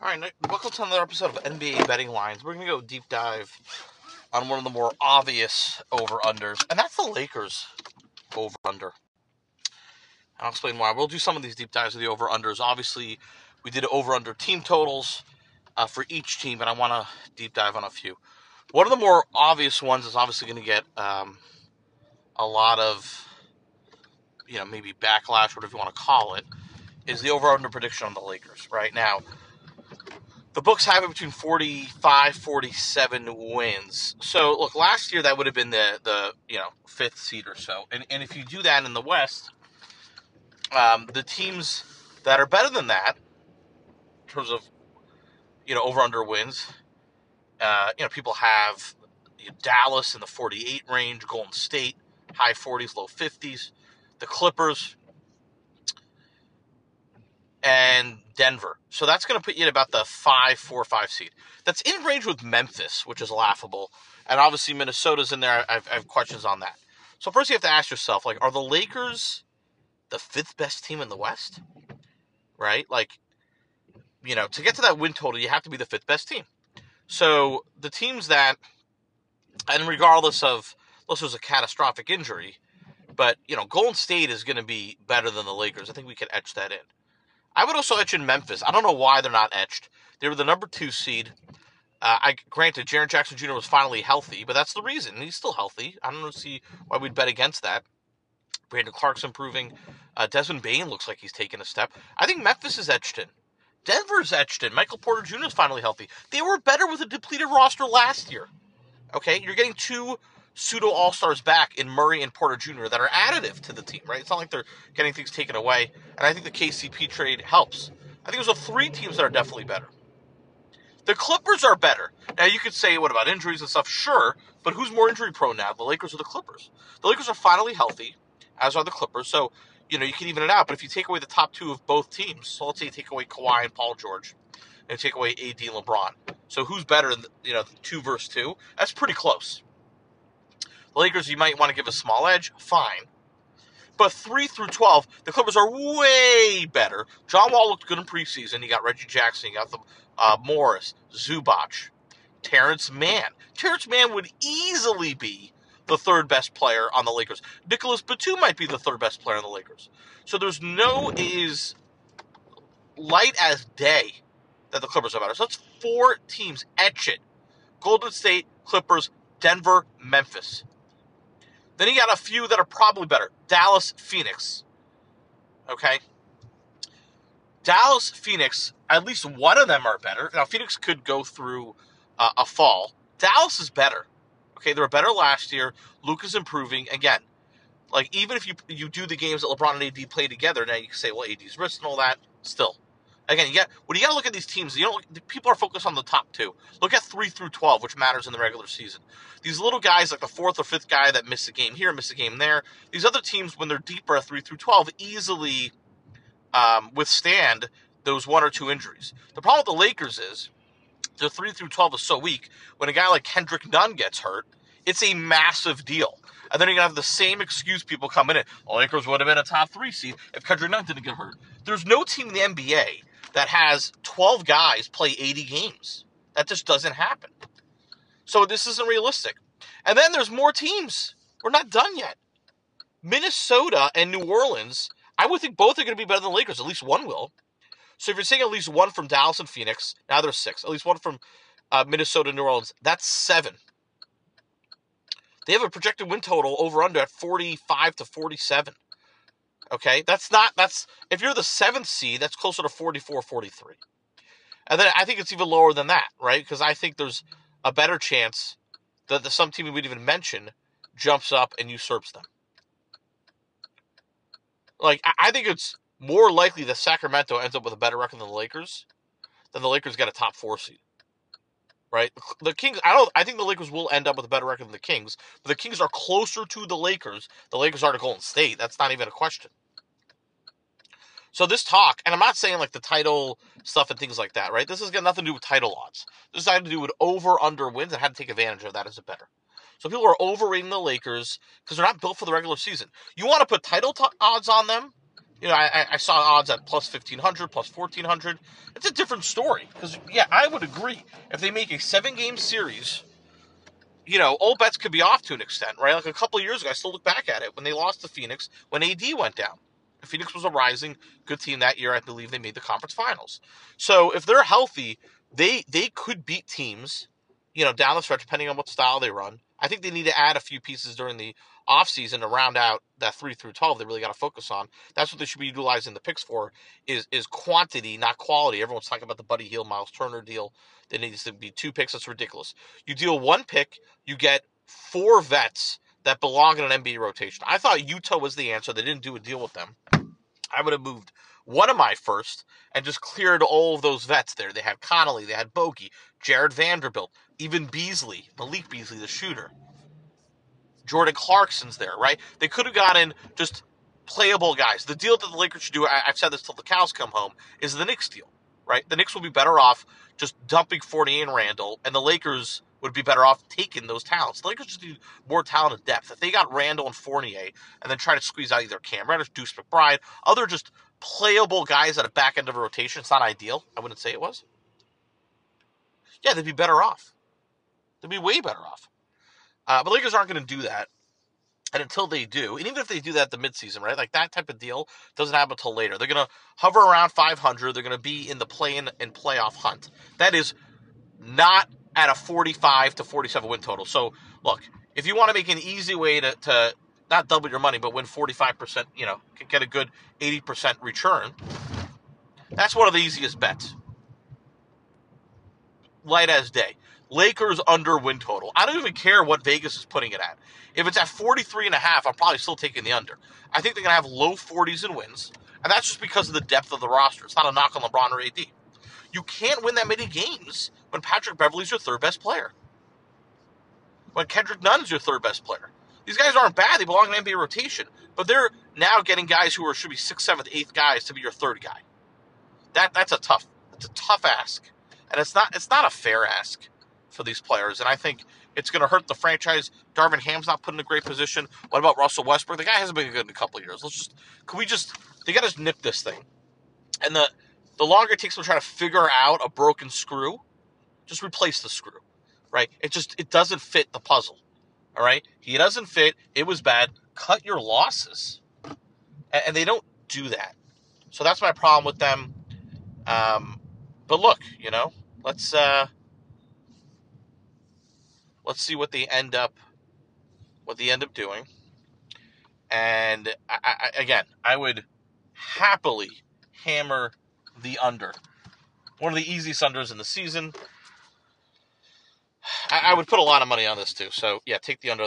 All right, welcome to another episode of NBA Betting Lines. We're going to go deep dive on one of the more obvious over unders, and that's the Lakers over under. I'll explain why. We'll do some of these deep dives of the over unders. Obviously, we did over under team totals uh, for each team, and I want to deep dive on a few. One of the more obvious ones is obviously going to get um, a lot of, you know, maybe backlash, whatever you want to call it, is the over under prediction on the Lakers. Right now, the books have it between 45 47 wins. So look last year that would have been the the you know fifth seed or so. And, and if you do that in the west um, the teams that are better than that in terms of you know over under wins uh, you know people have you know, dallas in the 48 range golden state high 40s low 50s the clippers and Denver. So that's going to put you at about the five, four, five seed. That's in range with Memphis, which is laughable. And obviously Minnesota's in there. I have, I have questions on that. So first you have to ask yourself, like, are the Lakers the fifth best team in the West? Right? Like, you know, to get to that win total, you have to be the fifth best team. So the teams that, and regardless of, unless there's a catastrophic injury, but, you know, Golden State is going to be better than the Lakers. I think we could etch that in. I would also etch in Memphis. I don't know why they're not etched. They were the number two seed. Uh, I granted Jaren Jackson Jr. was finally healthy, but that's the reason he's still healthy. I don't see why we'd bet against that. Brandon Clarke's improving. Uh, Desmond Bane looks like he's taken a step. I think Memphis is etched in. Denver's etched in. Michael Porter Jr. is finally healthy. They were better with a depleted roster last year. Okay, you're getting two pseudo all stars back in Murray and Porter Jr. that are additive to the team, right? It's not like they're getting things taken away. And I think the KCP trade helps. I think there's three teams that are definitely better. The Clippers are better. Now you could say, what about injuries and stuff? Sure, but who's more injury prone now, the Lakers or the Clippers? The Lakers are finally healthy, as are the Clippers. So you know you can even it out. But if you take away the top two of both teams, so let's say you take away Kawhi and Paul George, and take away AD and LeBron. So who's better? You know, two versus two. That's pretty close. Lakers, you might want to give a small edge, fine. But 3 through 12, the Clippers are way better. John Wall looked good in preseason. He got Reggie Jackson, you got the, uh, Morris, Zubac, Terance Mann. Terance Mann would easily be the third best player on the Lakers. Nicolas Batum might be the third best player on the Lakers. So there's no is light as day that the Clippers are better. So that's four teams. Etch it. Golden State, Clippers, Denver, Memphis. Then you got a few that are probably better. Dallas, Phoenix. Okay? Dallas, Phoenix, at least one of them are better. Now, Phoenix could go through uh, a fall. Dallas is better. Okay, they were better last year. Luke is improving. Again, like, even if you you do the games that LeBron and AD play together, now you can say, well, AD's wrist and all that, still again, you got when you got to look at these teams. You know, people are focused on the top two. Look at three through twelve, which matters in the regular season. These little guys, like the fourth or fifth guy that missed a game here, missed a game there. These other teams, when they're deeper at three through twelve, easily um, withstand those one or two injuries. The problem with the Lakers is their three through twelve is so weak. When a guy like Kendrick Nunn gets hurt, it's a massive deal. And then you're gonna have the same excuse people come in. The Lakers would have been a top three seed if Kendrick Nunn didn't get hurt. There's no team in the NBA that has 12 guys play 80 games. That just doesn't happen. So this isn't realistic. And then there's more teams. We're not done yet. Minnesota and New Orleans, I would think both are going to be better than the Lakers. At least one will. So if you're saying at least one from Dallas and Phoenix, now there's six. At least one from uh, Minnesota New Orleans. That's seven. They have a projected win total over under at 45 to 47. Okay, that's not that's if you're the seventh seed, that's closer to 44, 43. And then I think it's even lower than that, right? Because I think there's a better chance that the some team we would even mention jumps up and usurps them. Like I think it's more likely that Sacramento ends up with a better record than the Lakers, than the Lakers get a top four seed right? The Kings, I don't, I think the Lakers will end up with a better record than the Kings, but the Kings are closer to the Lakers. The Lakers are to Golden State. That's not even a question. So this talk, and I'm not saying like the title stuff and things like that, right? This has got nothing to do with title odds. This has to do with over under wins and how to take advantage of that as a better. So people are overrating the Lakers because they're not built for the regular season. You want to put title t- odds on them? You know, I, I saw odds at plus 1500, plus 1400. It's a different story. Because, yeah, I would agree. If they make a seven game series, you know, all bets could be off to an extent, right? Like a couple years ago, I still look back at it when they lost to Phoenix when AD went down. Phoenix was a rising good team that year. I believe they made the conference finals. So if they're healthy, they they could beat teams, you know, down the stretch, depending on what style they run. I think they need to add a few pieces during the offseason to round out that three through twelve. They really got to focus on. That's what they should be utilizing the picks for is is quantity, not quality. Everyone's talking about the Buddy Hield, Miles Turner deal. There needs to be two picks. That's ridiculous. You deal one pick, you get four vets that belong in an NBA rotation. I thought Utah was the answer. They didn't do a deal with them. I would have moved one of my first and just cleared all of those vets there. They had Conley, they had Bogey, Jarred Vanderbilt, even Beasley, Malik Beasley, the shooter. Jordan Clarkson's there, right? They could have gotten just playable guys. The deal that the Lakers should do, I, have said this till the cows come home, is the Knicks deal, right? The Knicks will be better off just dumping Fournier and Randle, and the Lakers would be better off taking those talents. The Lakers just need more talent and depth. If they got Randle and Fournier and then try to squeeze out either Cam Reddish, Deuce McBride, other just playable guys at a back end of a rotation, it's not ideal. I wouldn't say it was. Yeah, they'd be better off. They'd be way better off. Uh, but Lakers aren't going to do that. And until they do, and even if they do that at the midseason, right? Like that type of deal doesn't happen until later. They're going to hover around 500. They're going to be in the play-in and playoff hunt. That is not at a 45 to 47 win total. So, look, if you want to make an easy way to, to not double your money, but win 45%, you know, get a good 80% return, that's one of the easiest bets. Light as day. Lakers under win total. I don't even care what Vegas is putting it at. If it's at 43 and a half, I'm probably still taking the under. I think they're going to have low 40s in wins, and that's just because of the depth of the roster. It's not a knock on LeBron or AD. You can't win that many games when Patrick Beverley's your third best player. When Kendrick Nunn's your third best player. These guys aren't bad. They belong in NBA rotation. But they're now getting guys who are should be sixth, seventh, eighth guys to be your third guy. That that's a tough that's a tough ask. And it's not it's not a fair ask for these players. And I think it's going to hurt the franchise. Darvin Ham's not put in a great position. What about Russell Westbrook? The guy hasn't been good in a couple years. Let's just can we just they got to nip this thing. And the the longer it takes to try to figure out a broken screw, just replace the screw, right? It just it doesn't fit the puzzle. All right, he doesn't fit. It was bad. Cut your losses, and, and they don't do that. So that's my problem with them. Um, but look, you know, let's uh, let's see what they end up what they end up doing. And I, I, again, I would happily hammer the under. One of the easiest unders in the season. I, I would put a lot of money on this too. So yeah, take the under on the